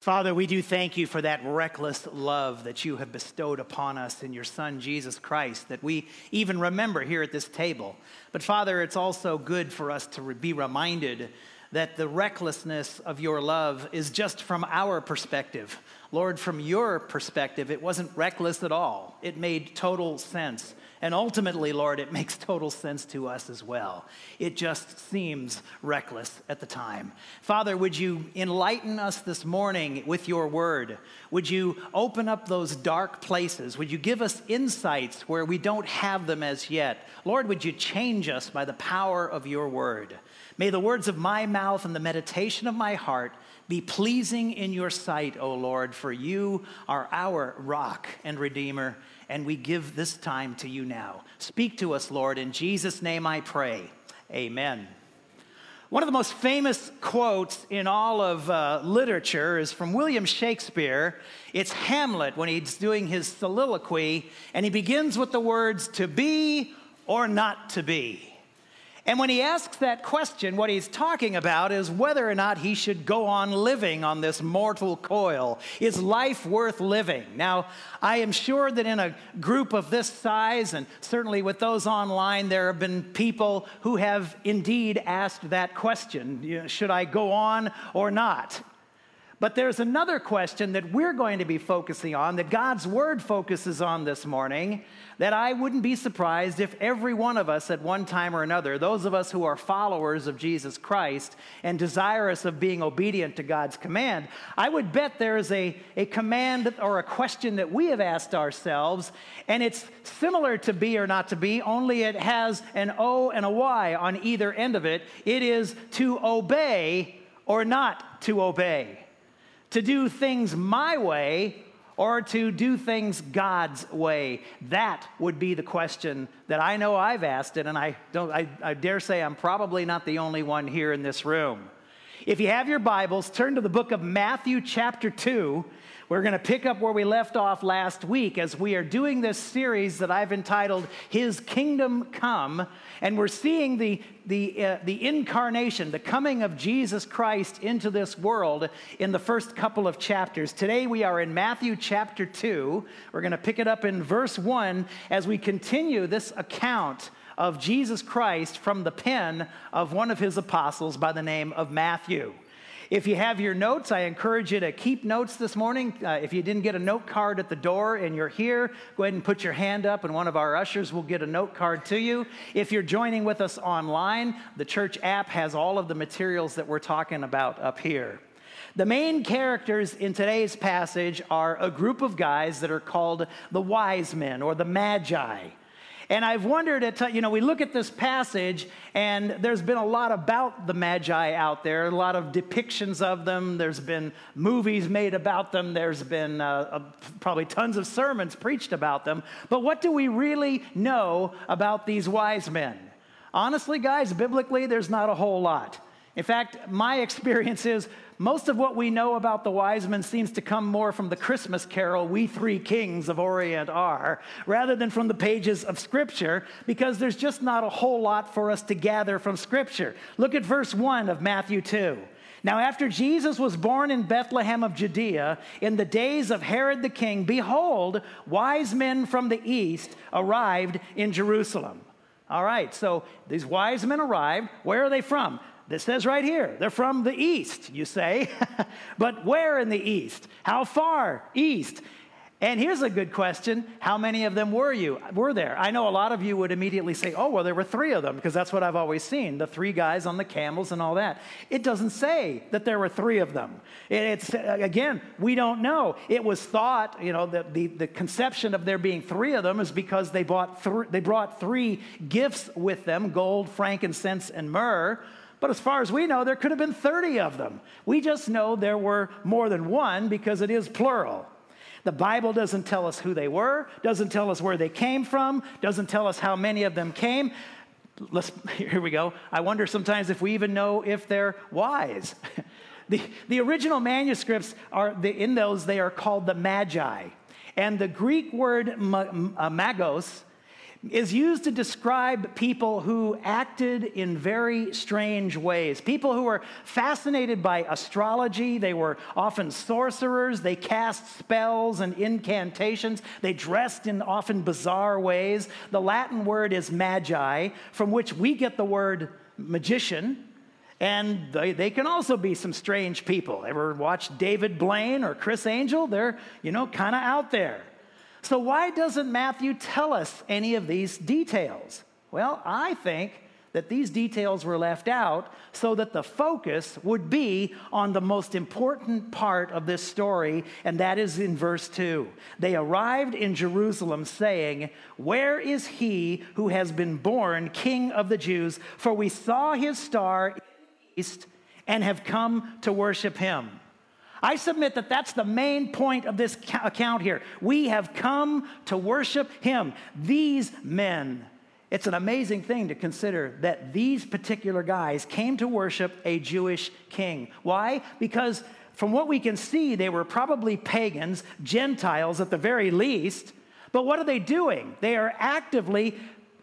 Father, we do thank you for that reckless love that you have bestowed upon us in your Son, Jesus Christ, that we even remember here at this table. But Father, it's also good for us to be reminded that the recklessness of your love is just from our perspective. Lord, from your perspective, it wasn't reckless at all. It made total sense. And ultimately, Lord, it makes total sense to us as well. It just seems reckless at the time. Father, would you enlighten us this morning with your word? Would you open up those dark places? Would you give us insights where we don't have them as yet? Lord, would you change us by the power of your word? May the words of my mouth and the meditation of my heart be pleasing in your sight, O Lord, for you are our rock and redeemer and we give this time to you now. Speak to us, Lord. In Jesus' name I pray. Amen. One of the most famous quotes in all of uh, literature is from William Shakespeare. It's Hamlet when he's doing his soliloquy, and he begins with the words, to be or not to be. And when he asks that question, what he's talking about is whether or not he should go on living on this mortal coil. Is life worth living? Now, I am sure that in a group of this size, and certainly with those online, there have been people who have indeed asked that question Should I go on or not? But there's another question that we're going to be focusing on, that God's Word focuses on this morning, that I wouldn't be surprised if every one of us at one time or another, those of us who are followers of Jesus Christ and desirous of being obedient to God's command, I would bet there is a, a command or a question that we have asked ourselves, and it's similar to be or not to be, only it has an O and a Y on either end of it. It is to obey or not to obey to do things my way or to do things God's way? That would be the question that I know I've asked it, and I, don't, I, I dare say I'm probably not the only one here in this room. If you have your Bibles, turn to the book of Matthew, chapter 2. We're going to pick up where we left off last week as we are doing this series that I've entitled His Kingdom Come. And we're seeing the, the, uh, the incarnation, the coming of Jesus Christ into this world in the first couple of chapters. Today we are in Matthew chapter 2. We're going to pick it up in verse 1 as we continue this account of Jesus Christ from the pen of one of his apostles by the name of Matthew. If you have your notes, I encourage you to keep notes this morning. Uh, if you didn't get a note card at the door and you're here, go ahead and put your hand up, and one of our ushers will get a note card to you. If you're joining with us online, the church app has all of the materials that we're talking about up here. The main characters in today's passage are a group of guys that are called the wise men or the magi. And I've wondered at, you know, we look at this passage and there's been a lot about the Magi out there, a lot of depictions of them. There's been movies made about them. There's been uh, probably tons of sermons preached about them. But what do we really know about these wise men? Honestly, guys, biblically, there's not a whole lot. In fact, my experience is most of what we know about the wise men seems to come more from the Christmas carol, We Three Kings of Orient Are, rather than from the pages of Scripture, because there's just not a whole lot for us to gather from Scripture. Look at verse 1 of Matthew 2. Now, after Jesus was born in Bethlehem of Judea, in the days of Herod the king, behold, wise men from the east arrived in Jerusalem. All right, so these wise men arrived. Where are they from? This says right here, they're from the east, you say. but where in the east? How far east? And here's a good question. How many of them were you? Were there? I know a lot of you would immediately say, oh, well, there were three of them, because that's what I've always seen the three guys on the camels and all that. It doesn't say that there were three of them. It's, uh, again, we don't know. It was thought, you know, that the, the conception of there being three of them is because they, bought th- they brought three gifts with them gold, frankincense, and myrrh. But as far as we know, there could have been 30 of them. We just know there were more than one because it is plural. The Bible doesn't tell us who they were, doesn't tell us where they came from, doesn't tell us how many of them came. Let's, here we go. I wonder sometimes if we even know if they're wise. the, the original manuscripts are, the, in those, they are called the Magi. And the Greek word uh, magos is used to describe people who acted in very strange ways. People who were fascinated by astrology. They were often sorcerers. They cast spells and incantations. They dressed in often bizarre ways. The Latin word is magi, from which we get the word magician. And they, they can also be some strange people. Ever watch David Blaine or Criss Angel? They're, you know, kind of out there. So, why doesn't Matthew tell us any of these details? Well, I think that these details were left out so that the focus would be on the most important part of this story, and that is in verse 2. They arrived in Jerusalem saying, Where is he who has been born King of the Jews? For we saw his star in the east and have come to worship him. I submit that that's the main point of this account here. We have come to worship Him. These men, it's an amazing thing to consider that these particular guys came to worship a Jewish king. Why? Because from what we can see, they were probably pagans, Gentiles at the very least. But what are they doing? They are actively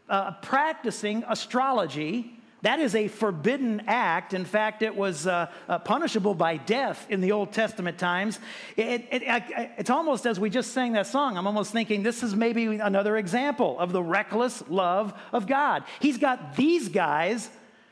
uh, practicing astrology that is a forbidden act. In fact, it was uh, uh, punishable by death in the Old Testament times. It, it, it, it's almost as we just sang that song, I'm almost thinking this is maybe another example of the reckless love of God. He's got these guys,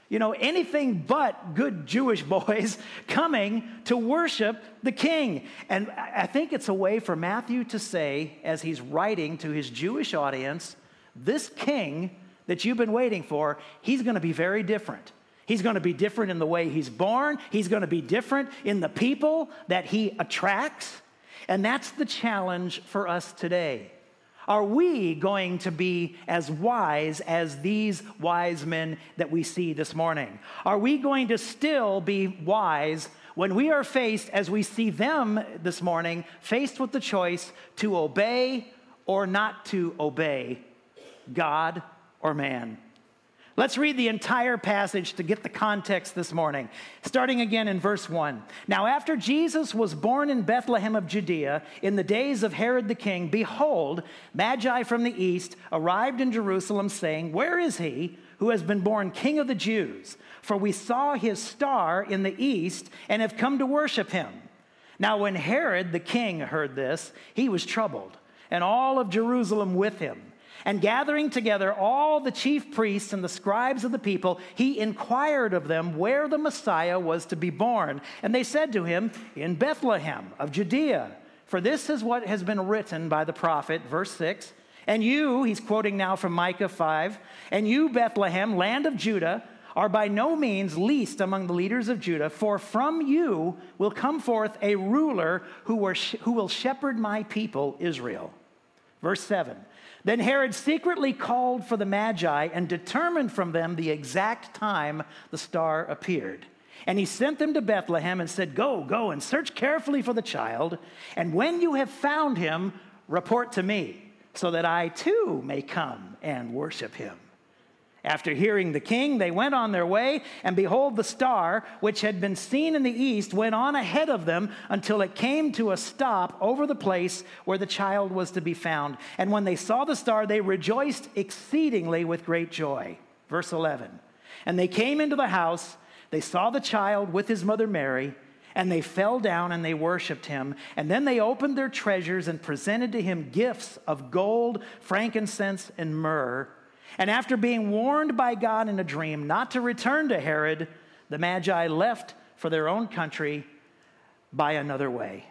you know, anything but good Jewish boys coming to worship the king. And I think it's a way for Matthew to say, as he's writing to his Jewish audience, this king that you've been waiting for, he's going to be very different. He's going to be different in the way he's born, he's going to be different in the people that he attracts. And that's the challenge for us today. Are we going to be as wise as these wise men that we see this morning? Are we going to still be wise when we are faced, as we see them this morning, faced with the choice to obey or not to obey God or man. Let's read the entire passage to get the context this morning, starting again in verse 1. Now, after Jesus was born in Bethlehem of Judea in the days of Herod the king, behold, Magi from the east arrived in Jerusalem, saying, Where is he who has been born king of the Jews? For we saw his star in the east and have come to worship him. Now, when Herod the king heard this, he was troubled, and all of Jerusalem with him. And gathering together all the chief priests and the scribes of the people, he inquired of them where the Messiah was to be born. And they said to him, In Bethlehem of Judea. For this is what has been written by the prophet, verse 6. And you, he's quoting now from Micah 5, and you, Bethlehem, land of Judah, are by no means least among the leaders of Judah, for from you will come forth a ruler who will shepherd my people, Israel. Verse 7 then Herod secretly called for the Magi and determined from them the exact time the star appeared. And he sent them to Bethlehem and said, Go, go and search carefully for the child. And when you have found him, report to me, so that I too may come and worship him. After hearing the king, they went on their way, and behold, the star, which had been seen in the east, went on ahead of them until it came to a stop over the place where the child was to be found. And when they saw the star, they rejoiced exceedingly with great joy. Verse 11 And they came into the house, they saw the child with his mother Mary. And they fell down and they worshiped him. And then they opened their treasures and presented to him gifts of gold, frankincense, and myrrh. And after being warned by God in a dream not to return to Herod, the Magi left for their own country by another way.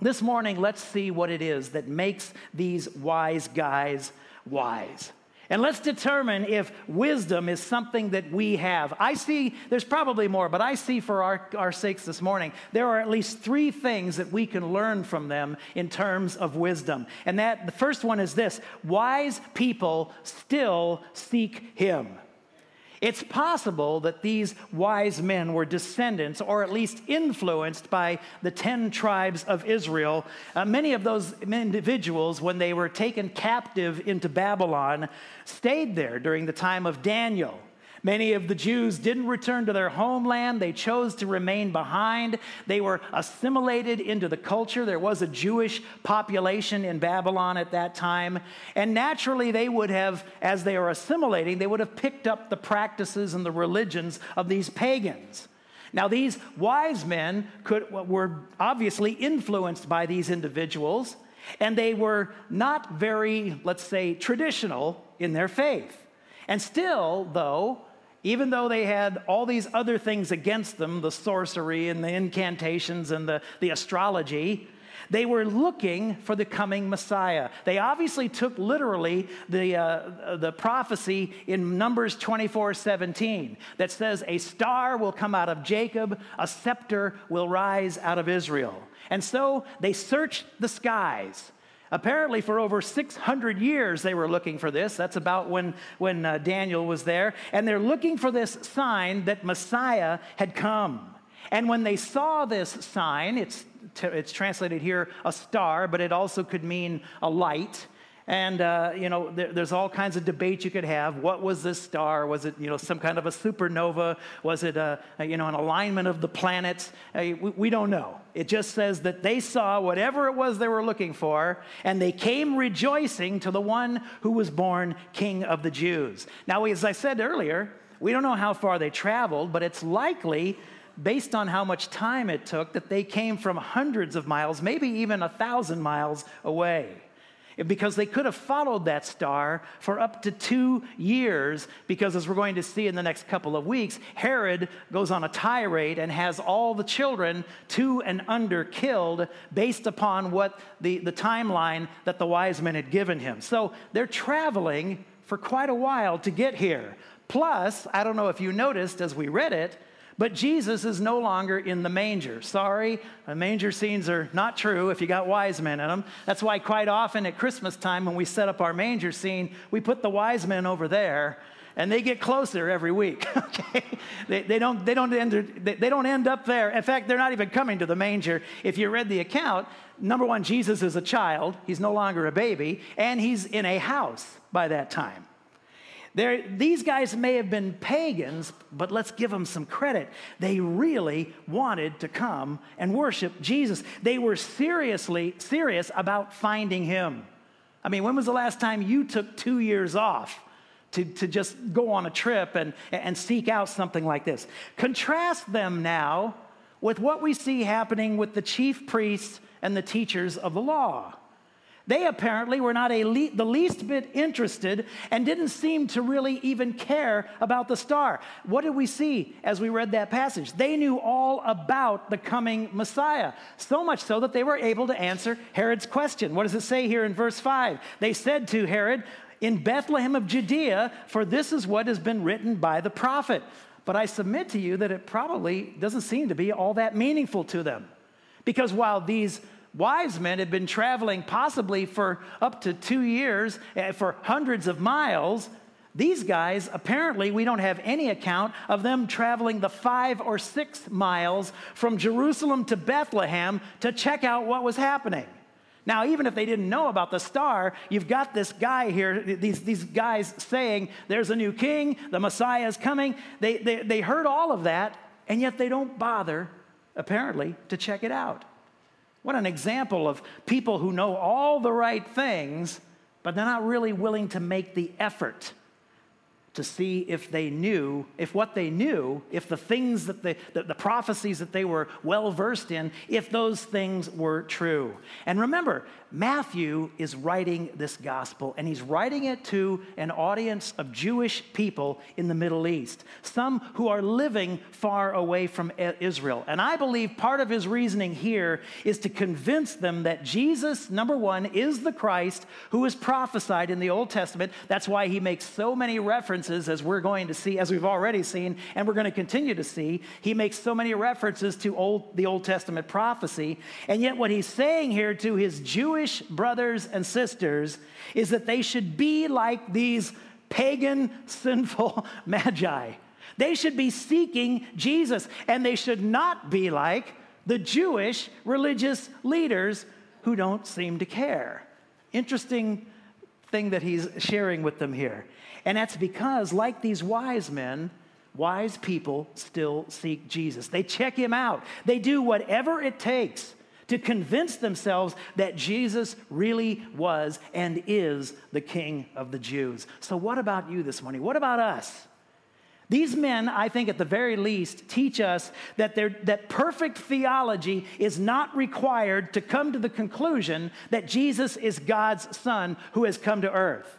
This morning, let's see what it is that makes these wise guys wise. And let's determine if wisdom is something that we have. I see, there's probably more, but I see for our, our sakes this morning, there are at least three things that we can learn from them in terms of wisdom. And that the first one is this wise people still seek Him. It's possible that these wise men were descendants or at least influenced by the 10 tribes of Israel. Uh, many of those individuals, when they were taken captive into Babylon, stayed there during the time of Daniel. Many of the Jews didn't return to their homeland. They chose to remain behind. They were assimilated into the culture. There was a Jewish population in Babylon at that time. And naturally, they would have, as they were assimilating, they would have picked up the practices and the religions of these pagans. Now, these wise men could, were obviously influenced by these individuals, and they were not very, let's say, traditional in their faith. And still, though, even though they had all these other things against them the sorcery and the incantations and the, the astrology they were looking for the coming Messiah. They obviously took literally the, uh, the prophecy in Numbers 24 17 that says, A star will come out of Jacob, a scepter will rise out of Israel. And so they searched the skies. Apparently, for over 600 years, they were looking for this. That's about when, when uh, Daniel was there. And they're looking for this sign that Messiah had come. And when they saw this sign, it's, it's translated here a star, but it also could mean a light. And, uh, you know, there, there's all kinds of debate you could have. What was this star? Was it, you know, some kind of a supernova? Was it, a, a you know, an alignment of the planets? Uh, we, we don't know. It just says that they saw whatever it was they were looking for, and they came rejoicing to the one who was born King of the Jews. Now, as I said earlier, we don't know how far they traveled, but it's likely based on how much time it took, that they came from hundreds of miles, maybe even a thousand miles away. Because they could have followed that star for up to two years, because as we're going to see in the next couple of weeks, Herod goes on a tirade and has all the children, two and under, killed based upon what the, the timeline that the wise men had given him. So they're traveling for quite a while to get here. Plus, I don't know if you noticed as we read it, but Jesus is no longer in the manger. Sorry, the manger scenes are not true if you got wise men in them. That's why, quite often at Christmas time, when we set up our manger scene, we put the wise men over there and they get closer every week. okay, they, they, don't they don't end they, they don't end up there. In fact, they're not even coming to the manger. If you read the account, number one, Jesus is a child. He's no longer a baby, and he's in a house by that time. They're, these guys may have been pagans, but let's give them some credit. They really wanted to come and worship Jesus. They were seriously serious about finding him. I mean, when was the last time you took two years off to, to just go on a trip and, and seek out something like this? Contrast them now with what we see happening with the chief priests and the teachers of the law. They apparently were not le- the least bit interested and didn't seem to really even care about the star. What did we see as we read that passage? They knew all about the coming Messiah, so much so that they were able to answer Herod's question. What does it say here in verse 5? They said to Herod, In Bethlehem of Judea, for this is what has been written by the prophet. But I submit to you that it probably doesn't seem to be all that meaningful to them. Because while these wise men had been traveling possibly for up to two years eh, for hundreds of miles. These guys, apparently, we don't have any account of them traveling the five or six miles from Jerusalem to Bethlehem to check out what was happening. Now, even if they didn't know about the star, you've got this guy here, these, these guys saying, There's a new king, the Messiah is coming. They, they, they heard all of that, and yet they don't bother, apparently, to check it out. What an example of people who know all the right things, but they're not really willing to make the effort to see if they knew, if what they knew, if the things that they, the, the prophecies that they were well versed in, if those things were true. And remember, Matthew is writing this gospel, and he's writing it to an audience of Jewish people in the Middle East, some who are living far away from Israel. And I believe part of his reasoning here is to convince them that Jesus, number one, is the Christ who is prophesied in the Old Testament. That's why he makes so many references, as we're going to see, as we've already seen, and we're going to continue to see. He makes so many references to old, the Old Testament prophecy. And yet, what he's saying here to his Jewish Jewish brothers and sisters is that they should be like these pagan, sinful magi. They should be seeking Jesus, and they should not be like the Jewish religious leaders who don't seem to care. Interesting thing that he's sharing with them here. And that's because, like these wise men, wise people still seek Jesus. They check him out, they do whatever it takes to convince themselves that Jesus really was and is the King of the Jews. So, what about you this morning? What about us? These men, I think, at the very least, teach us that, that perfect theology is not required to come to the conclusion that Jesus is God's Son who has come to earth.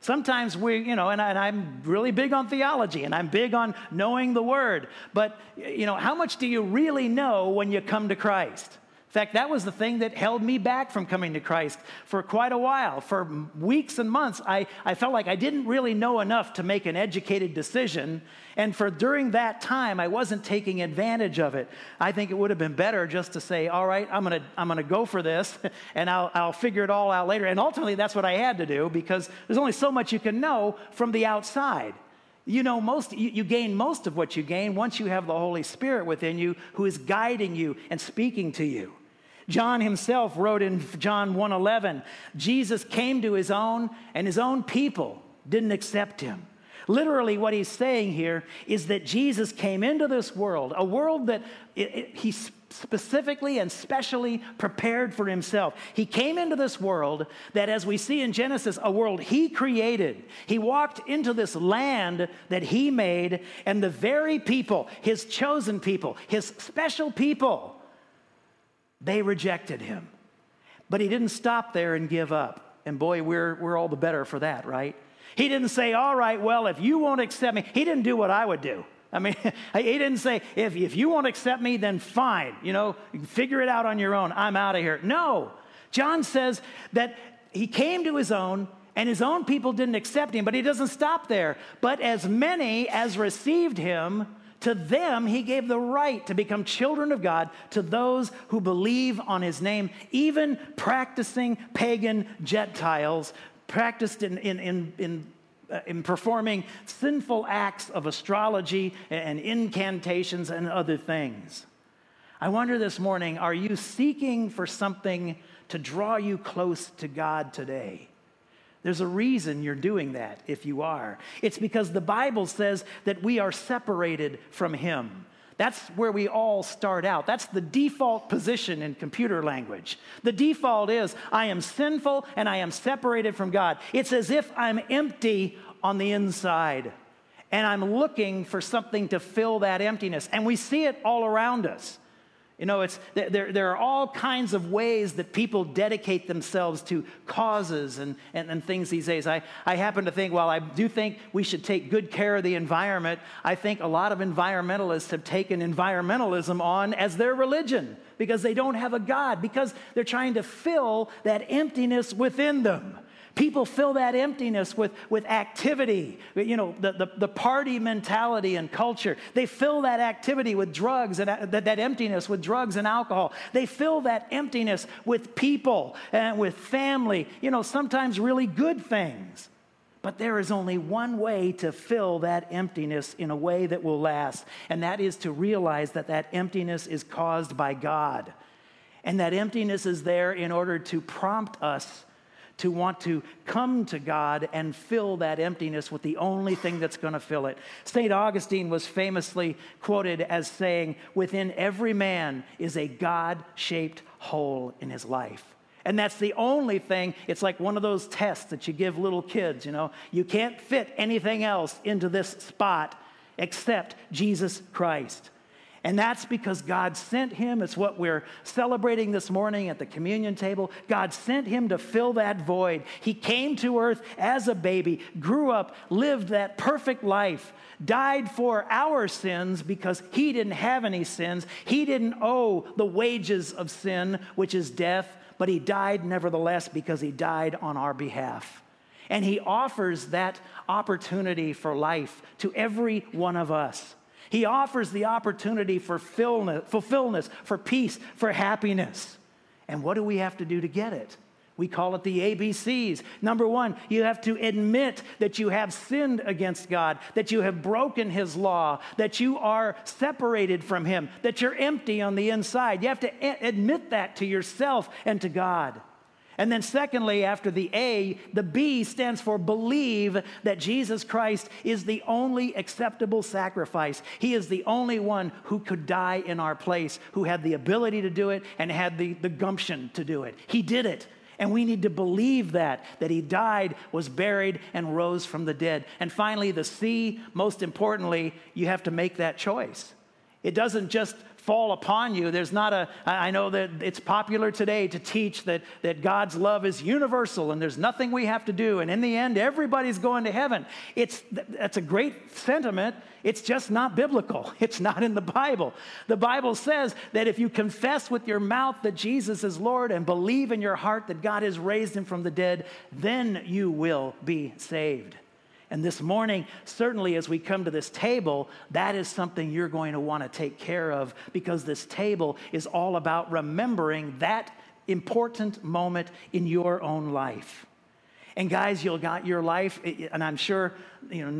Sometimes we, you know, and, I, and I'm really big on theology and I'm big on knowing the Word, but, you know, how much do you really know when you come to Christ? In fact, that was the thing that held me back from coming to Christ for quite a while. For weeks and months, I, I felt like I didn't really know enough to make an educated decision. And for during that time, I wasn't taking advantage of it. I think it would have been better just to say, all right, I'm going to I'm to go for this and I'll, I'll figure it all out later. And ultimately, that's what I had to do because there's only so much you can know from the outside. You know, most, you, gain most of what you gain once you have the Holy Spirit within you who is guiding you and speaking to you. John himself wrote in John 1:11, Jesus came to his own and his own people didn't accept him. Literally, what he's saying here is that Jesus came into this world, a world that it, it, he specifically and specially prepared for himself. He came into this world that, as we see in Genesis, a world he created. He walked into this land that he made, and the very people, his chosen people, his special people, they rejected him. But he didn't stop there and give up. And boy, we're, we're all the better for that, right? He didn't say, All right, well, if you won't accept me, he didn't do what I would do. I mean, he didn't say, if, if you won't accept me, then fine. You know, figure it out on your own. I'm out of here. No. John says that he came to his own, and his own people didn't accept him, but he doesn't stop there. But as many as received him, to them, he gave the right to become children of God to those who believe on his name, even practicing pagan Gentiles, practiced in, in, in, in, uh, in performing sinful acts of astrology and incantations and other things. I wonder this morning are you seeking for something to draw you close to God today? There's a reason you're doing that if you are. It's because the Bible says that we are separated from Him. That's where we all start out. That's the default position in computer language. The default is I am sinful and I am separated from God. It's as if I'm empty on the inside and I'm looking for something to fill that emptiness. And we see it all around us. You know, it's, there, there are all kinds of ways that people dedicate themselves to causes and, and, and things these days. I, I happen to think, while I do think we should take good care of the environment, I think a lot of environmentalists have taken environmentalism on as their religion because they don't have a God, because they're trying to fill that emptiness within them. People fill that emptiness with, with activity, you know, the, the, the party mentality and culture. They fill that activity with drugs and uh, that, that emptiness with drugs and alcohol. They fill that emptiness with people and with family, you know, sometimes really good things. But there is only one way to fill that emptiness in a way that will last, and that is to realize that that emptiness is caused by God. And that emptiness is there in order to prompt us to want to come to God and fill that emptiness with the only thing that's going to fill it. St. Augustine was famously quoted as saying, Within every man is a God shaped hole in his life. And that's the only thing. It's like one of those tests that you give little kids, you know. You can't fit anything else into this spot except Jesus Christ. And that's because God sent him. It's what we're celebrating this morning at the communion table. God sent him to fill that void. He came to earth as a baby, grew up, lived that perfect life, died for our sins because he didn't have any sins. He didn't owe the wages of sin, which is death, but he died nevertheless because he died on our behalf. And he offers that opportunity for life to every one of us. He offers the opportunity for fulfillment, for peace, for happiness. And what do we have to do to get it? We call it the ABCs. Number one, you have to admit that you have sinned against God, that you have broken His law, that you are separated from Him, that you're empty on the inside. You have to admit that to yourself and to God. And then, secondly, after the A, the B stands for believe that Jesus Christ is the only acceptable sacrifice. He is the only one who could die in our place, who had the ability to do it and had the, the gumption to do it. He did it. And we need to believe that, that he died, was buried, and rose from the dead. And finally, the C, most importantly, you have to make that choice. It doesn't just fall upon you. There's not a, I know that it's popular today to teach that, that God's love is universal and there's nothing we have to do. And in the end, everybody's going to heaven. It's, that's a great sentiment. It's just not biblical. It's not in the Bible. The Bible says that if you confess with your mouth that Jesus is Lord and believe in your heart that God has raised him from the dead, then you will be saved. And this morning, certainly as we come to this table, that is something you're going to want to take care of because this table is all about remembering that important moment in your own life. And guys, you'll got your life, eh, eh, and I'm sure you know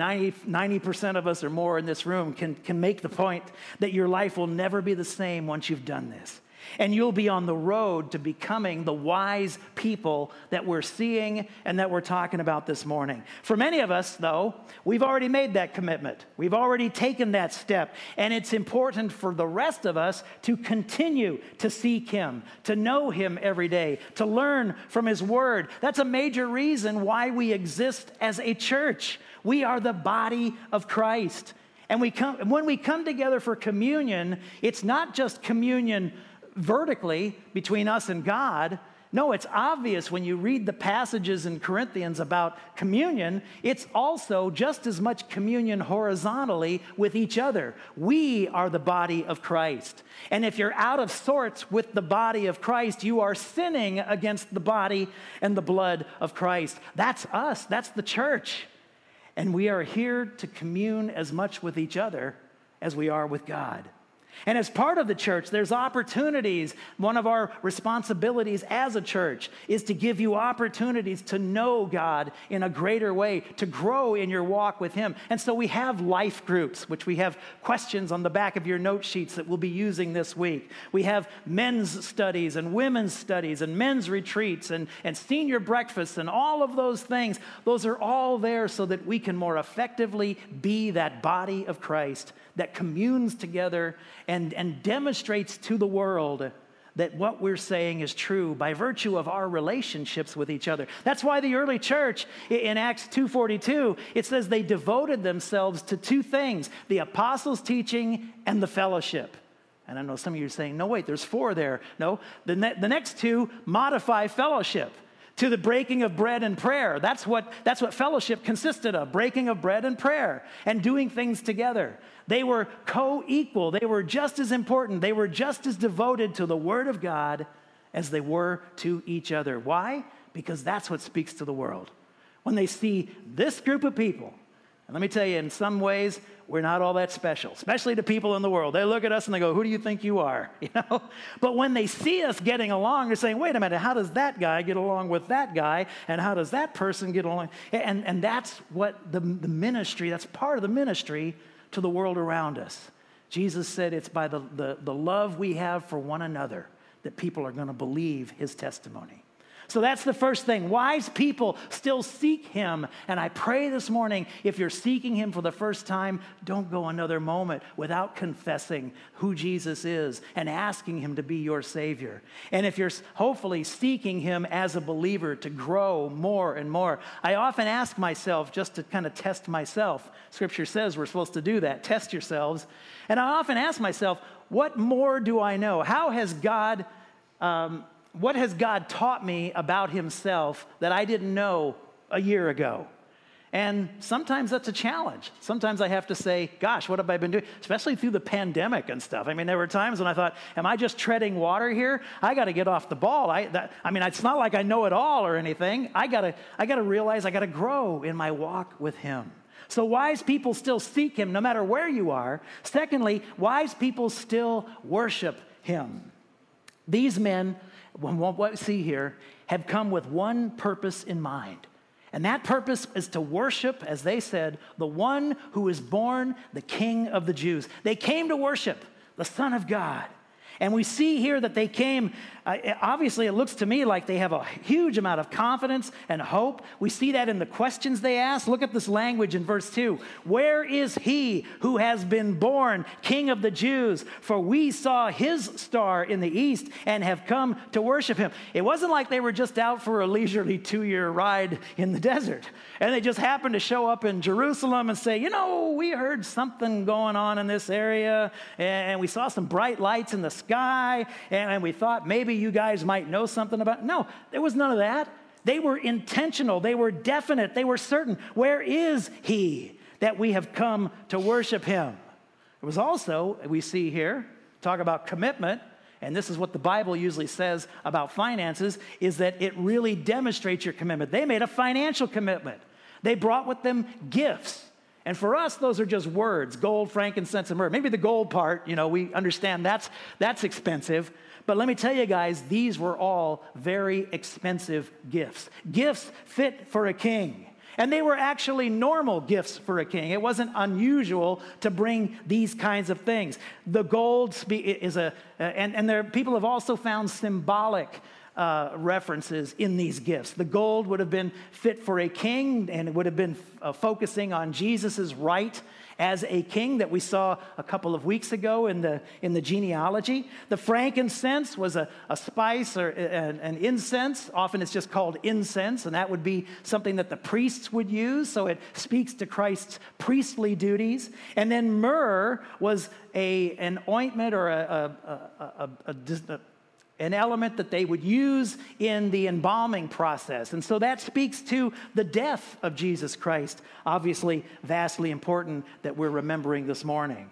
90, percent of us or more in this room can, can make the point that your life will never be the same once you've done this. And you'll be on the road to becoming the wise people that we're seeing and that we're talking about this morning. For many of us, though, we've already made that commitment. We've already taken that step. And it's important for the rest of us to continue to seek Him, to know Him every day, to learn from His Word. That's a major reason why we exist as a church. We are the body of Christ. And we come, when we come together for communion, it's not just communion vertically between us and God. No, it's obvious when you read the passages in Corinthians about communion, it's also just as much communion horizontally with each other. We are the body of Christ. And if you're out of sorts with the body of Christ, you are sinning against the body and the blood of Christ. That's us, that's the church. And we are here to commune as much with each other as we are with God. And as part of the church, there's opportunities. One of our responsibilities as a church is to give you opportunities to know God in a greater way, to grow in your walk with Him. And so we have life groups, which we have questions on the back of your note sheets that we'll be using this week. We have men's studies and women's studies and men's retreats and, and senior breakfasts and all of those things. Those are all there so that we can more effectively be that body of Christ that communes together and, and demonstrates to the world that what we're saying is true by virtue of our relationships with each other. That's why the early church in Acts 2:42 it says they devoted themselves to two things, the apostles' teaching and the fellowship. And I know some of you are saying, "No, wait, there's four there." No, the, ne- the next two modify fellowship to the breaking of bread and prayer. That's what, that's what fellowship consisted of breaking of bread and prayer and doing things together. They were co equal, they were just as important, they were just as devoted to the Word of God as they were to each other. Why? Because that's what speaks to the world. When they see this group of people, and let me tell you, in some ways, we're not all that special, especially to people in the world. They look at us and they go, Who do you think you are? You know? But when they see us getting along, they're saying, Wait a minute, how does that guy get along with that guy? And how does that person get along? And, and that's what the, the ministry, that's part of the ministry to the world around us. Jesus said it's by the, the, the love we have for one another that people are going to believe his testimony. So that's the first thing. Wise people still seek him. And I pray this morning if you're seeking him for the first time, don't go another moment without confessing who Jesus is and asking him to be your Savior. And if you're hopefully seeking him as a believer to grow more and more, I often ask myself just to kind of test myself. Scripture says we're supposed to do that, test yourselves. And I often ask myself, what more do I know? How has God um, what has God taught me about Himself that I didn't know a year ago? And sometimes that's a challenge. Sometimes I have to say, gosh, what have I been doing? Especially through the pandemic and stuff. I mean, there were times when I thought, am I just treading water here? I got to get off the ball. I, that, I mean, it's not like I know it all or anything. I got to I gotta realize I got to grow in my walk with Him. So, wise people still seek Him no matter where you are. Secondly, wise people still worship Him. These men what we see here, have come with one purpose in mind. And that purpose is to worship, as they said, the one who is born the King of the Jews. They came to worship the Son of God. And we see here that they came uh, obviously, it looks to me like they have a huge amount of confidence and hope. We see that in the questions they ask. Look at this language in verse 2 Where is he who has been born King of the Jews? For we saw his star in the east and have come to worship him. It wasn't like they were just out for a leisurely two year ride in the desert and they just happened to show up in Jerusalem and say, You know, we heard something going on in this area and we saw some bright lights in the sky and we thought maybe you guys might know something about. No, there was none of that. They were intentional, they were definite, they were certain. Where is he that we have come to worship him? It was also, we see here, talk about commitment, and this is what the Bible usually says about finances, is that it really demonstrates your commitment. They made a financial commitment. They brought with them gifts. And for us, those are just words gold, frankincense, and myrrh. Maybe the gold part, you know, we understand that's, that's expensive. But let me tell you guys, these were all very expensive gifts. Gifts fit for a king. And they were actually normal gifts for a king. It wasn't unusual to bring these kinds of things. The gold is a, uh, and, and there, people have also found symbolic uh, references in these gifts. The gold would have been fit for a king, and it would have been uh, focusing on Jesus' right as a king that we saw a couple of weeks ago in the, in the genealogy. The frankincense was a, a spice or an, an incense. Often it's just called incense, and that would be something that the priests would use. So it speaks to Christ's priestly duties. And then myrrh was a, an ointment or a, a, a, a an element that they would use in the embalming process. And so that speaks to the death of Jesus Christ, obviously, vastly important that we're remembering this morning.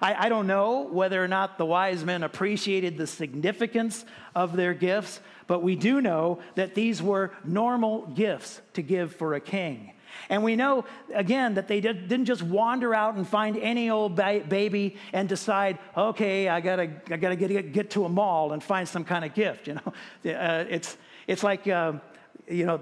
I, I, don't know whether or not the wise men appreciated the significance of their gifts, but we do know that these were normal gifts to give for a king. And we know, again, that they did, not just wander out and find any old ba- baby and decide, okay, I gotta, I gotta get, get to a mall and find some kind of gift, you know. Uh, it's, it's like, uh, you know,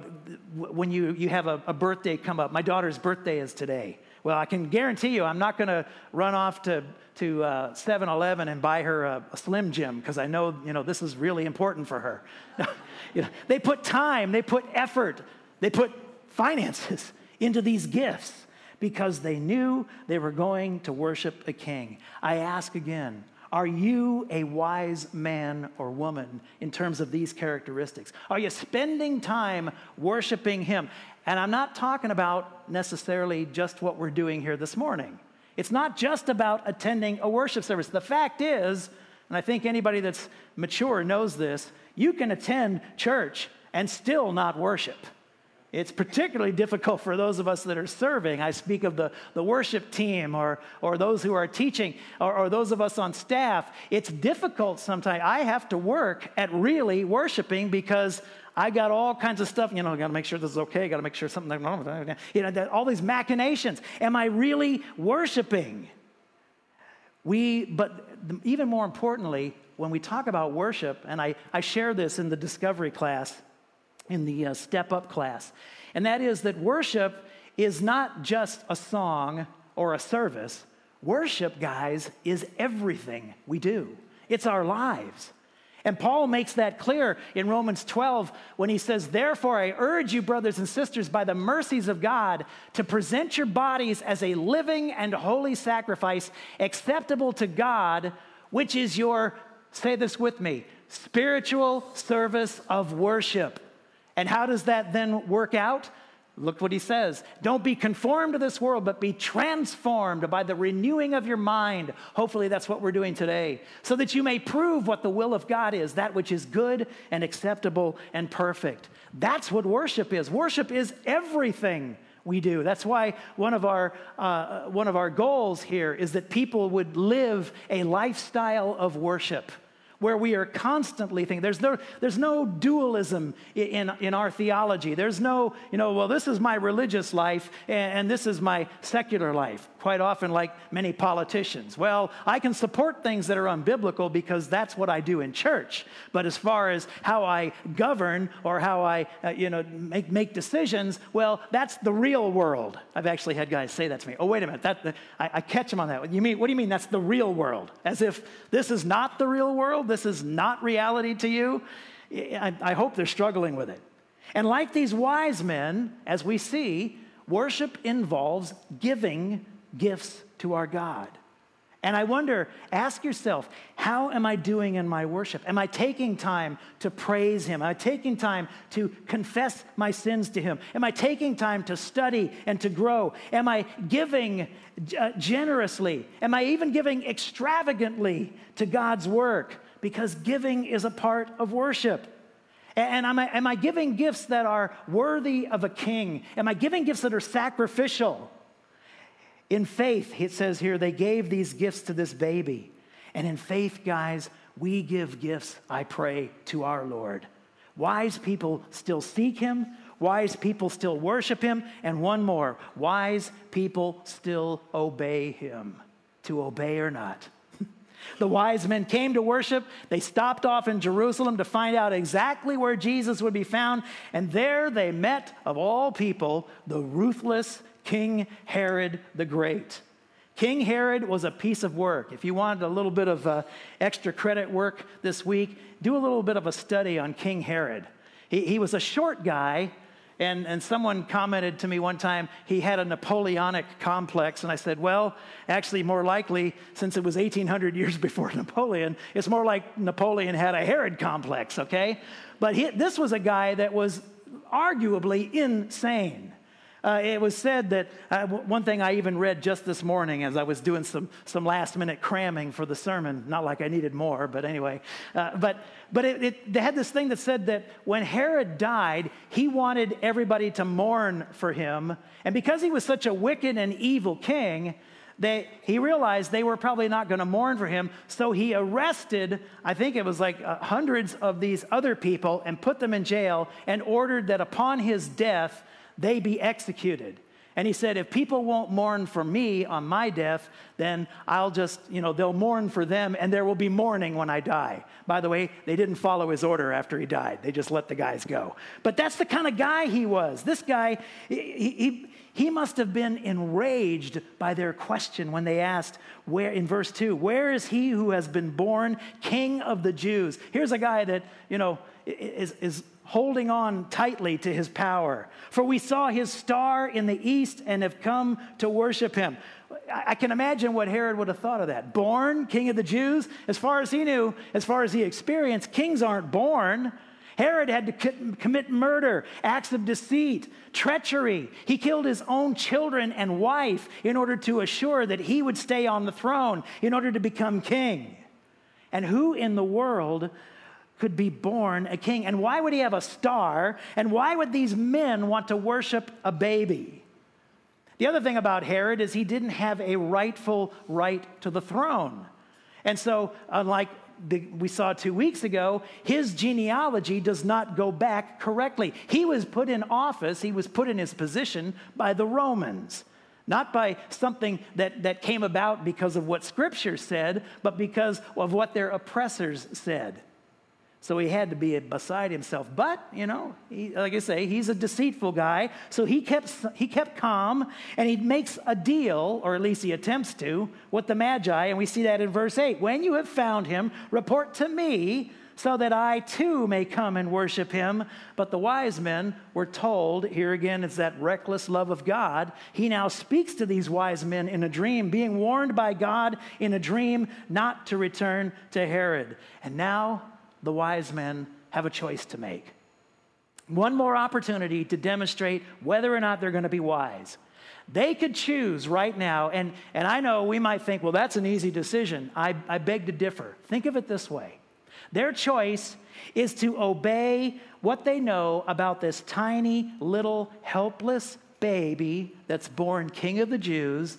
when you, you have a, a birthday come up. My daughter's birthday is today. Well, I can guarantee you I'm not going to run off to, to uh, 7-Eleven and buy her a, a Slim Jim because I know, you know, this is really important for her. you know, they put time, they put effort, they put finances into these gifts because they knew they were going to worship a king. I ask again, are you a wise man or woman in terms of these characteristics? Are you spending time worshiping him? And I'm not talking about necessarily just what we're doing here this morning. It's not just about attending a worship service. The fact is, and I think anybody that's mature knows this, you can attend church and still not worship. It's particularly difficult for those of us that are serving. I speak of the, the worship team or, or those who are teaching or, or those of us on staff. It's difficult sometimes. I have to work at really worshiping because I got all kinds of stuff. You know, I got to make sure this is okay. Got to make sure something, you know, all these machinations. Am I really worshiping? We, but even more importantly, when we talk about worship, and I, I share this in the discovery class, in the uh, step up class. And that is that worship is not just a song or a service. Worship, guys, is everything we do, it's our lives. And Paul makes that clear in Romans 12 when he says, Therefore, I urge you, brothers and sisters, by the mercies of God, to present your bodies as a living and holy sacrifice acceptable to God, which is your, say this with me, spiritual service of worship. And how does that then work out? Look what he says. Don't be conformed to this world, but be transformed by the renewing of your mind. Hopefully, that's what we're doing today, so that you may prove what the will of God is, that which is good and acceptable and perfect. That's what worship is. Worship is everything we do. That's why one of our, uh, one of our goals here is that people would live a lifestyle of worship where we are constantly thinking. There's no, there's no dualism in, in our theology. There's no, you know, well, this is my religious life and, and this is my secular life. Quite often, like many politicians. Well, I can support things that are unbiblical because that's what I do in church. But as far as how I govern or how I, uh, you know, make, make decisions, well, that's the real world. I've actually had guys say that to me. Oh, wait a minute. That, I, I catch them on that. You mean, what do you mean that's the real world? As if this is not the real world? This is not reality to you, I, I hope they're struggling with it. And like these wise men, as we see, worship involves giving gifts to our God. And I wonder, ask yourself, how am I doing in my worship? Am I taking time to praise Him? Am I taking time to confess my sins to Him? Am I taking time to study and to grow? Am I giving uh, generously? Am I even giving extravagantly to God's work? Because giving is a part of worship. And am I, am I giving gifts that are worthy of a king? Am I giving gifts that are sacrificial? In faith, it says here, they gave these gifts to this baby. And in faith, guys, we give gifts, I pray, to our Lord. Wise people still seek him, wise people still worship him, and one more wise people still obey him. To obey or not. The wise men came to worship. They stopped off in Jerusalem to find out exactly where Jesus would be found. And there they met, of all people, the ruthless King Herod the Great. King Herod was a piece of work. If you wanted a little bit of uh, extra credit work this week, do a little bit of a study on King Herod. He, he was a short guy, and, and someone commented to me one time he had a Napoleonic complex. And I said, well, actually, more likely, since it was 1800 years before Napoleon, it's more like Napoleon had a Herod complex, okay? But he, this was a guy that was arguably insane. Uh, it was said that uh, one thing I even read just this morning as I was doing some, some last minute cramming for the sermon, not like I needed more, but anyway. Uh, but but it, it, they had this thing that said that when Herod died, he wanted everybody to mourn for him. And because he was such a wicked and evil king, they, he realized they were probably not going to mourn for him. So he arrested, I think it was like uh, hundreds of these other people, and put them in jail and ordered that upon his death, they be executed. And he said, if people won't mourn for me on my death, then I'll just, you know, they'll mourn for them and there will be mourning when I die. By the way, they didn't follow his order after he died, they just let the guys go. But that's the kind of guy he was. This guy, he, he, he must have been enraged by their question when they asked, where, in verse 2, where is he who has been born king of the Jews? Here's a guy that, you know, is, is holding on tightly to his power. For we saw his star in the east and have come to worship him. I can imagine what Herod would have thought of that. Born king of the Jews, as far as he knew, as far as he experienced, kings aren't born. Herod had to commit murder, acts of deceit, treachery. He killed his own children and wife in order to assure that he would stay on the throne, in order to become king. And who in the world could be born a king? And why would he have a star? And why would these men want to worship a baby? The other thing about Herod is he didn't have a rightful right to the throne. And so, unlike the, we saw two weeks ago, his genealogy does not go back correctly. He was put in office, he was put in his position by the Romans not by something that, that came about because of what Scripture said, but because of what their oppressors said. So he had to be beside himself. But, you know, he, like I say, he's a deceitful guy. So he kept, he kept calm and he makes a deal, or at least he attempts to, with the Magi. And we see that in verse 8. When you have found him, report to me so that I too may come and worship him. But the wise men were told, here again it's that reckless love of God. He now speaks to these wise men in a dream, being warned by God in a dream not to return to Herod. And now the wise men have a choice to make. One more opportunity to demonstrate whether or not they're going to be wise. They could choose right now, and, and I know we might think, well, that's an easy decision. I, I beg to differ. Think of it this way their choice is to obey what they know about this tiny, little, helpless baby that's born king of the Jews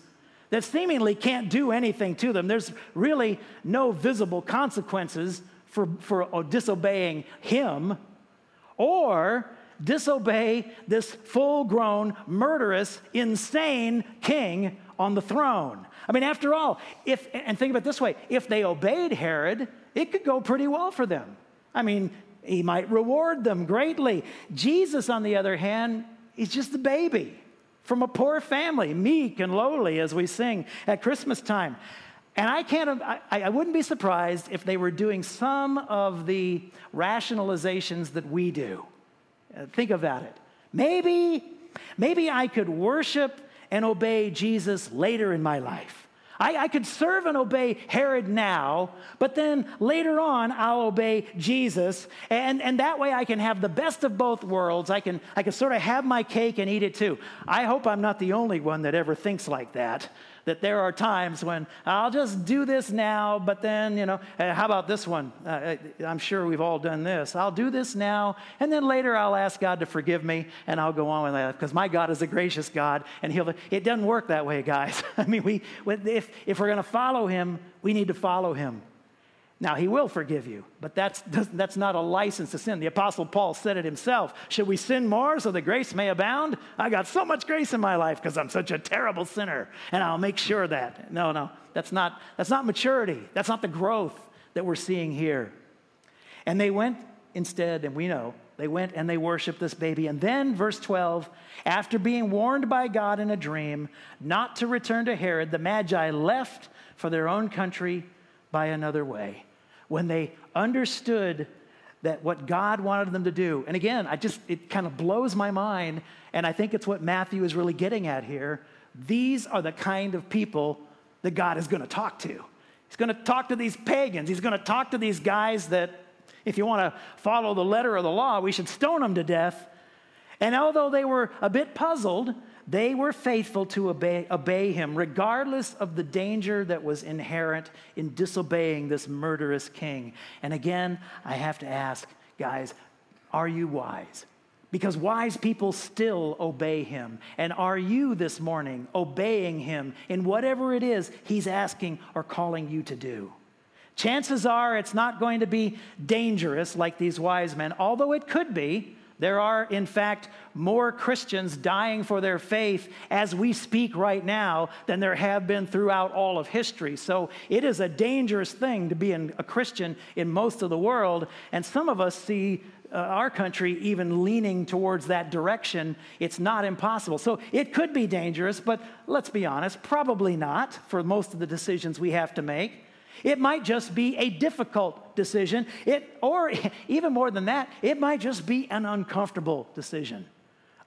that seemingly can't do anything to them. There's really no visible consequences for, for uh, disobeying him, or disobey this full grown, murderous, insane king on the throne. I mean, after all, if, and think it this way if they obeyed Herod, it could go pretty well for them. I mean, he might reward them greatly. Jesus, on the other hand, is just a baby from a poor family, meek and lowly, as we sing at Christmas time. And I can't, I, I wouldn't be surprised if they were doing some of the rationalizations that we do. Uh, think about it. Maybe, maybe I could worship and obey Jesus later in my life. I, I, could serve and obey Herod now, but then later on I'll obey Jesus. And, and that way I can have the best of both worlds. I can, I can sort of have my cake and eat it too. I hope I'm not the only one that ever thinks like that that there are times when I'll just do this now, but then, you know, uh, how about this one? Uh, I'm sure we've all done this. I'll do this now, and then later I'll ask God to forgive me, and I'll go on with that because my God is a gracious God, and He'll. It doesn't work that way, guys. I mean, we if if we're going to follow Him, we need to follow Him. Now, he will forgive you, but that's, that's not a license to sin. The Apostle Paul said it himself. Should we sin more so that grace may abound? I got so much grace in my life because I'm such a terrible sinner, and I'll make sure that. No, no, that's not, that's not maturity. That's not the growth that we're seeing here. And they went instead, and we know, they went and they worshiped this baby. And then, verse 12, after being warned by God in a dream not to return to Herod, the Magi left for their own country by another way when they understood that what God wanted them to do. And again, I just, it kind of blows my mind. And I think it's what Matthew is really getting at here. These are the kind of people that God is going to talk to. He's going to talk to these pagans. He's going to talk to these guys that, if you want to follow the letter of the law, we should stone them to death. And although they were a bit puzzled, they were faithful to obey, obey, him, regardless of the danger that was inherent in disobeying this murderous king. And again, I have to ask, guys, are you wise? Because wise people still obey him. And are you this morning obeying him in whatever it is he's asking or calling you to do? Chances are it's not going to be dangerous like these wise men, although it could be. There are, in fact, more Christians dying for their faith as we speak right now than there have been throughout all of history. So it is a dangerous thing to be a Christian in most of the world. And some of us see uh, our country even leaning towards that direction. It's not impossible. So it could be dangerous, but let's be honest, probably not for most of the decisions we have to make. It might just be a difficult decision, it, or even more than that, it might just be an uncomfortable decision.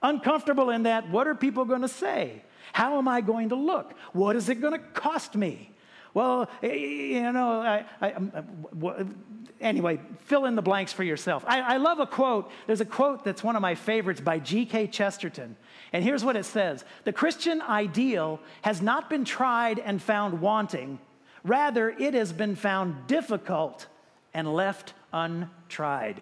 Uncomfortable in that, what are people going to say? How am I going to look? What is it going to cost me? Well, you know, I, I, um, uh, anyway, fill in the blanks for yourself. I, I love a quote. There's a quote that's one of my favorites by G.K. Chesterton. And here's what it says The Christian ideal has not been tried and found wanting Rather, it has been found difficult and left untried.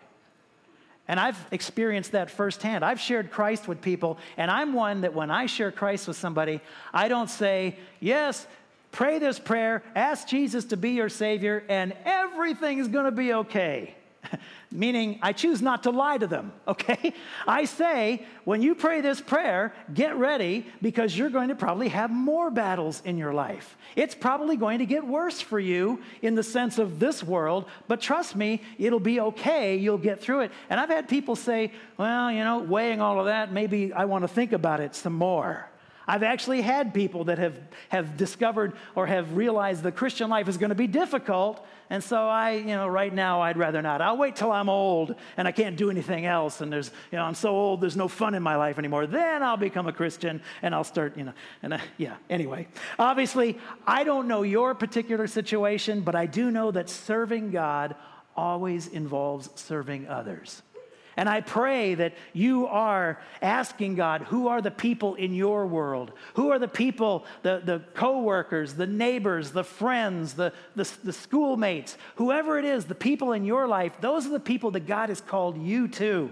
And I've experienced that firsthand. I've shared Christ with people, and I'm one that when I share Christ with somebody, I don't say, Yes, pray this prayer, ask Jesus to be your Savior, and everything is going to be okay. meaning I choose not to lie to them, okay? I say, when you pray this prayer, get ready because you're going to probably have more battles in your life. It's probably going to get worse for you in the sense of this world, but trust me, it'll be okay. You'll get through it. And I've had people say, well, you know, weighing all of that, maybe I want to think about it some more. I've actually had people that have, have discovered or have realized the Christian life is going to be difficult. And so I, you know, right now I'd rather not. I'll wait till I'm old and I can't do anything else. And there's, you know, I'm so old, there's no fun in my life anymore. Then I'll become a Christian and I'll start, you know, and uh, yeah, anyway. Obviously, I don't know your particular situation, but I do know that serving God always involves serving others. And I pray that you are asking God, who are the people in your world? Who are the people, the, the co-workers, the neighbors, the friends, the, the, the schoolmates, whoever it is, the people in your life, those are the people that God has called you to.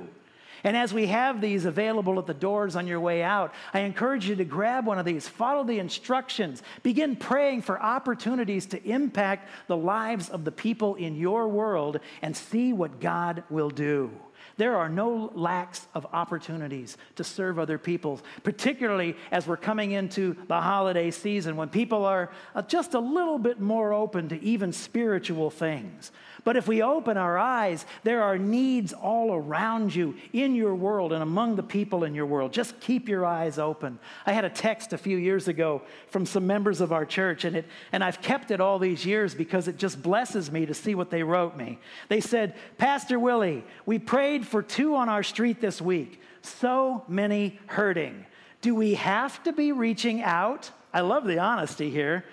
And as we have these available at the doors on your way out, I encourage you to grab one of these, follow the instructions, begin praying for opportunities to impact the lives of the people in your world, and see what God will do. There are no lacks of opportunities to serve other people, particularly as we're coming into the holiday season when people are uh, just a little bit more open to even spiritual things. But if we open our eyes, there are needs all around you in your world and among the people in your world. Just keep your eyes open. I had a text a few years ago from some members of our church, and, it, and I've kept it all these years because it just blesses me to see what they wrote me. They said, Pastor Willie, we prayed for two on our street this week. So many hurting. Do we have to be reaching out? I love the honesty here.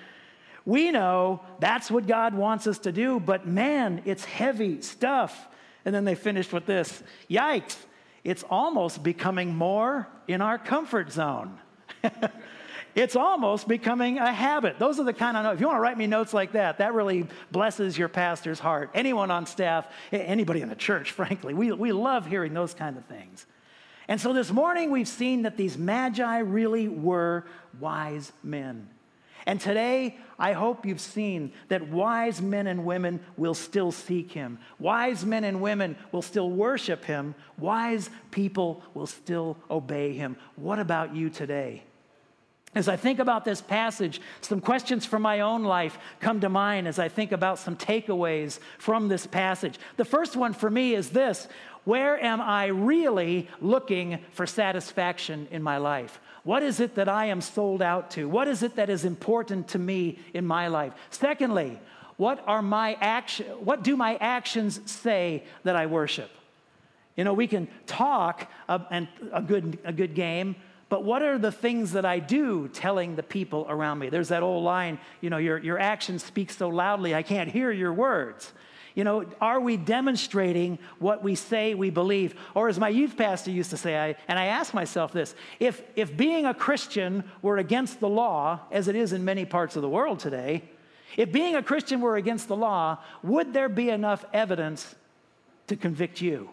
We know that's what God wants us to do, but man, it's heavy stuff. And then they finished with this Yikes, it's almost becoming more in our comfort zone. it's almost becoming a habit. Those are the kind of notes. If you want to write me notes like that, that really blesses your pastor's heart. Anyone on staff, anybody in the church, frankly, we, we love hearing those kind of things. And so this morning we've seen that these magi really were wise men. And today, I hope you've seen that wise men and women will still seek him. Wise men and women will still worship him. Wise people will still obey him. What about you today? As I think about this passage, some questions from my own life come to mind as I think about some takeaways from this passage. The first one for me is this Where am I really looking for satisfaction in my life? What is it that I am sold out to? What is it that is important to me in my life? Secondly, what are my action what do my actions say that I worship? You know, we can talk a, and a good a good game, but what are the things that I do telling the people around me? There's that old line, you know, your, your actions speak so loudly, I can't hear your words. You know, are we demonstrating what we say we believe? Or as my youth pastor used to say, I, and I ask myself this if, if being a Christian were against the law, as it is in many parts of the world today, if being a Christian were against the law, would there be enough evidence to convict you?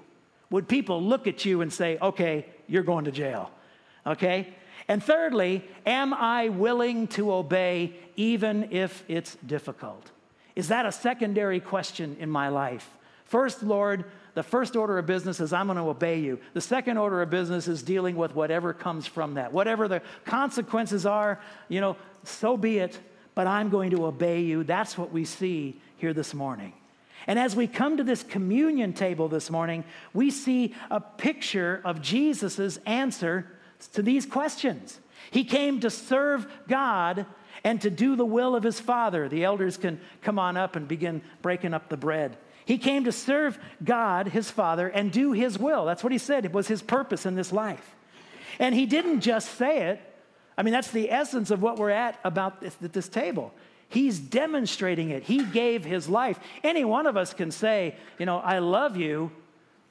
Would people look at you and say, okay, you're going to jail? Okay? And thirdly, am I willing to obey even if it's difficult? Is that a secondary question in my life? First, Lord, the first order of business is I'm going to obey you. The second order of business is dealing with whatever comes from that. Whatever the consequences are, you know, so be it, but I'm going to obey you. That's what we see here this morning. And as we come to this communion table this morning, we see a picture of Jesus' answer to these questions. He came to serve God and to do the will of his Father. The elders can come on up and begin breaking up the bread. He came to serve God, his Father, and do his will. That's what he said. It was his purpose in this life. And he didn't just say it. I mean, that's the essence of what we're at about this, at this table. He's demonstrating it. He gave his life. Any one of us can say, you know, I love you,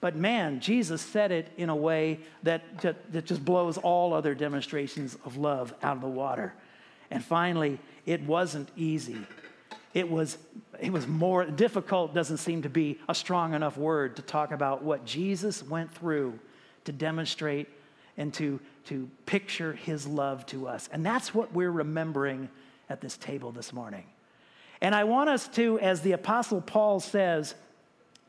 but man, Jesus said it in a way that, that just blows all other demonstrations of love out of the water. And finally, it wasn't easy. It was, it was more difficult, doesn't seem to be a strong enough word to talk about what Jesus went through to demonstrate and to, to picture his love to us. And that's what we're remembering at this table this morning. And I want us to, as the Apostle Paul says,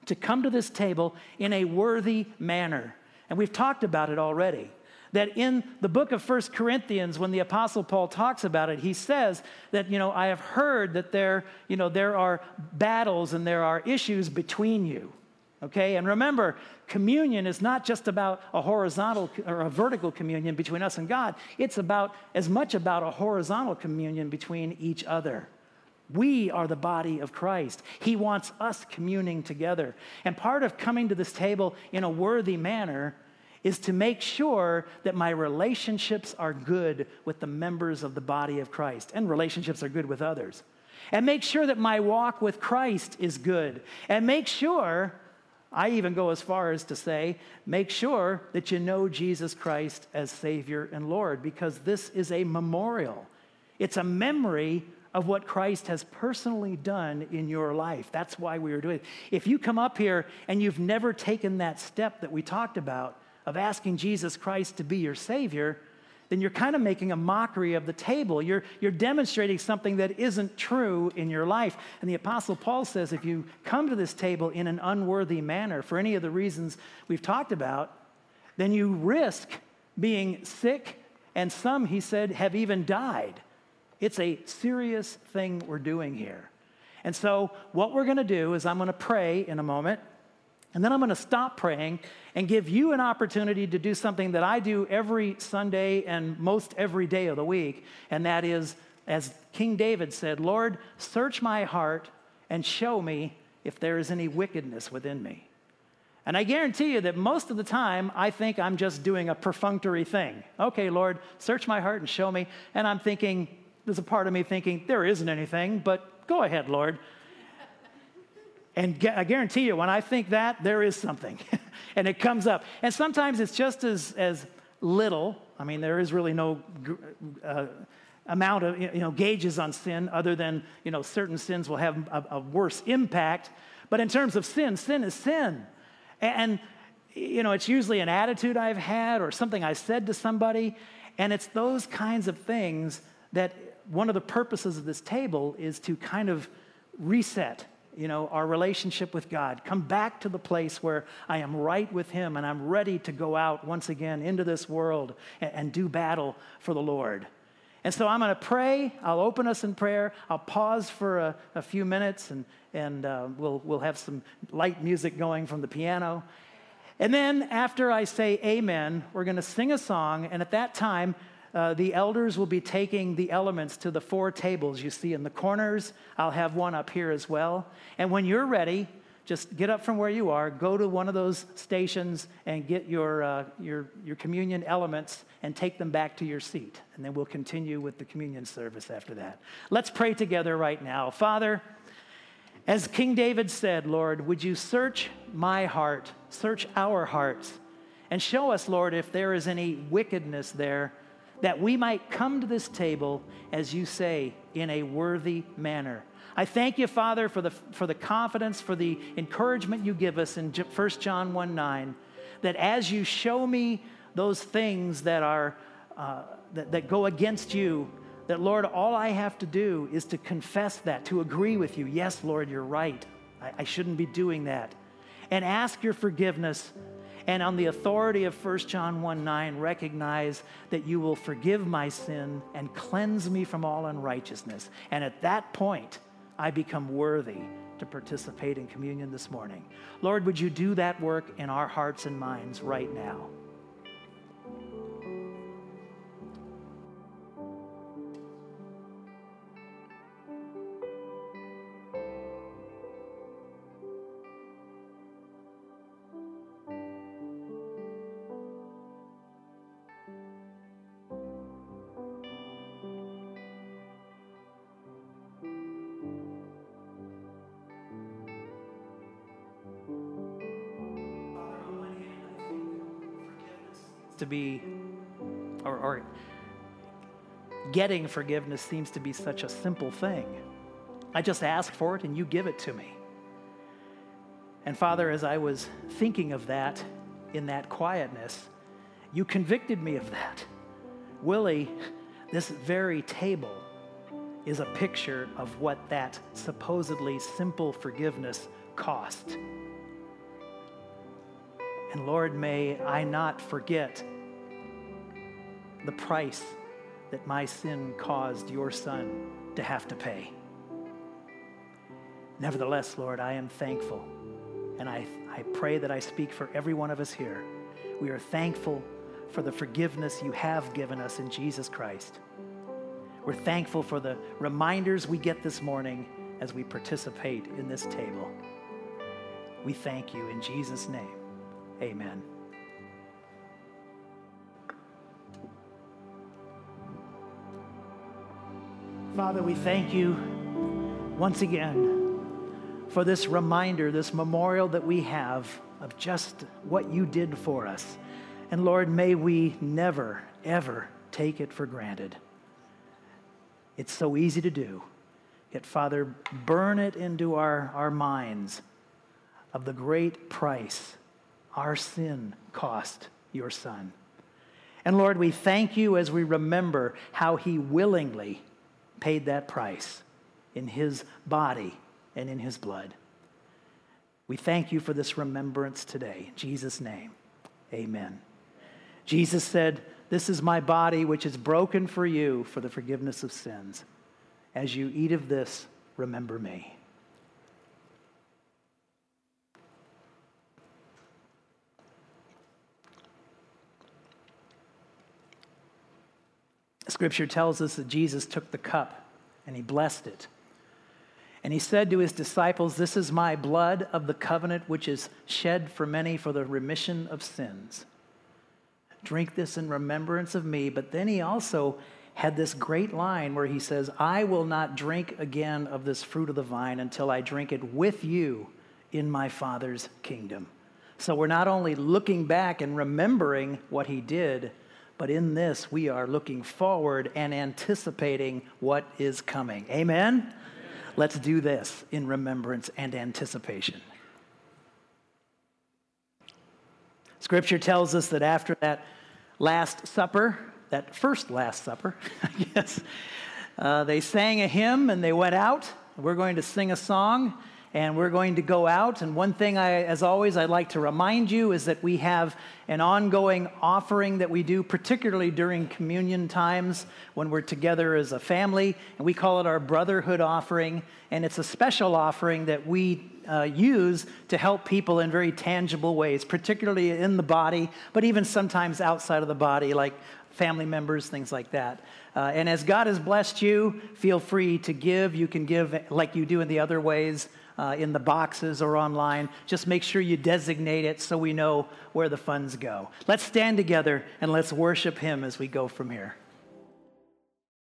to come to this table in a worthy manner. And we've talked about it already that in the book of First Corinthians, when the Apostle Paul talks about it, he says that, you know, I have heard that there, you know, there are battles and there are issues between you. Okay, and remember, communion is not just about a horizontal or a vertical communion between us and God. It's about as much about a horizontal communion between each other. We are the body of Christ. He wants us communing together. And part of coming to this table in a worthy manner is to make sure that my relationships are good with the members of the body of Christ, and relationships are good with others. And make sure that my walk with Christ is good. And make sure, I even go as far as to say, make sure that you know Jesus Christ as Savior and Lord, because this is a memorial. It's a memory of what Christ has personally done in your life. That's why we are doing it. If you come up here and you've never taken that step that we talked about, of asking Jesus Christ to be your Savior, then you're kind of making a mockery of the table. You're, you're demonstrating something that isn't true in your life. And the Apostle Paul says if you come to this table in an unworthy manner for any of the reasons we've talked about, then you risk being sick, and some, he said, have even died. It's a serious thing we're doing here. And so, what we're going to do is I'm going to pray in a moment. And then I'm going to stop praying and give you an opportunity to do something that I do every Sunday and most every day of the week. And that is, as King David said, Lord, search my heart and show me if there is any wickedness within me. And I guarantee you that most of the time, I think I'm just doing a perfunctory thing. Okay, Lord, search my heart and show me. And I'm thinking, there's a part of me thinking, there isn't anything, but go ahead, Lord. And I guarantee you, when I think that, there is something. and it comes up. And sometimes it's just as, as little. I mean, there is really no uh, amount of, you know, gauges on sin other than, you know, certain sins will have a, a worse impact. But in terms of sin, sin is sin. And, you know, it's usually an attitude I've had or something I said to somebody. And it's those kinds of things that one of the purposes of this table is to kind of reset you know, our relationship with God. Come back to the place where I am right with Him and I'm ready to go out once again into this world and, and do battle for the Lord. And so I'm going to pray. I'll open us in prayer. I'll pause for a, a few minutes and, and uh, we'll, we'll have some light music going from the piano. And then after I say amen, we're going to sing a song. And at that time, uh, the elders will be taking the elements to the four tables you see in the corners. I'll have one up here as well. And when you're ready, just get up from where you are, go to one of those stations and get your, uh, your, your communion elements and take them back to your seat. And then we'll continue with the communion service after that. Let's pray together right now. Father, as King David said, Lord, would you search my heart, search our hearts, and show us, Lord, if there is any wickedness there that we might come to this table, as you say, in a worthy manner. I thank you, Father, for the, for the confidence, for the encouragement you give us in 1 John 1 9, that as you show me those things that, are, uh, that, that go against you, that, Lord, all I have to do is to confess that, to agree with you. Yes, Lord, you're right. I, I shouldn't be doing that. And ask your forgiveness and on the authority of 1 John 1 9, recognize that you will forgive my sin and cleanse me from all unrighteousness. And at that point, I become worthy to participate in communion this morning. Lord, would you do that work in our hearts and minds right now? Getting forgiveness seems to be such a simple thing. I just ask for it and you give it to me. And Father, as I was thinking of that in that quietness, you convicted me of that. Willie, this very table is a picture of what that supposedly simple forgiveness cost. And Lord, may I not forget the price that my sin caused your son to have to pay. Nevertheless, Lord, I am thankful. And I, I pray that I speak for every one of us here. We are thankful for the forgiveness you have given us in Jesus Christ. We're thankful for the reminders we get this morning as we participate in this table. We thank you in Jesus' name. Amen. Father, we thank you once again for this reminder, this memorial that we have of just what you did for us. And Lord, may we never, ever take it for granted. It's so easy to do. Yet, Father, burn it into our, our minds of the great price our sin cost your Son. And Lord, we thank you as we remember how he willingly paid that price in his body and in his blood. We thank you for this remembrance today. In Jesus' name, amen. Jesus said, This is my body, which is broken for you for the forgiveness of sins. As you eat of this, remember me. Scripture tells us that Jesus took the cup and he blessed it. And he said to his disciples, This is my blood of the covenant, which is shed for many for the remission of sins. Drink this in remembrance of me. But then he also had this great line where he says, I will not drink again of this fruit of the vine until I drink it with you in my Father's kingdom. So we're not only looking back and remembering what he did, but in this we are looking forward and anticipating what is coming. Amen? Amen? Let's do this in remembrance and anticipation. Scripture tells us that after that Last Supper, that first Last Supper, I guess, uh, they sang a hymn and they went out. We're going to sing a song and we're going to go out. And one thing, I, as always, I'd like to remind you is that we have an ongoing offering that we do, particularly during communion times when we're together as a family, and we call it our brotherhood offering. And it's a special offering that we uh, use to help people in very tangible ways, particularly in the body, but even sometimes outside of the body, like family members, things like that. Uh, and as God has blessed you, feel free to give. You can give like you do in the other ways uh, in the boxes or online. Just make sure you designate it so we know where the funds go. Let's stand together and let's worship Him as we go from here.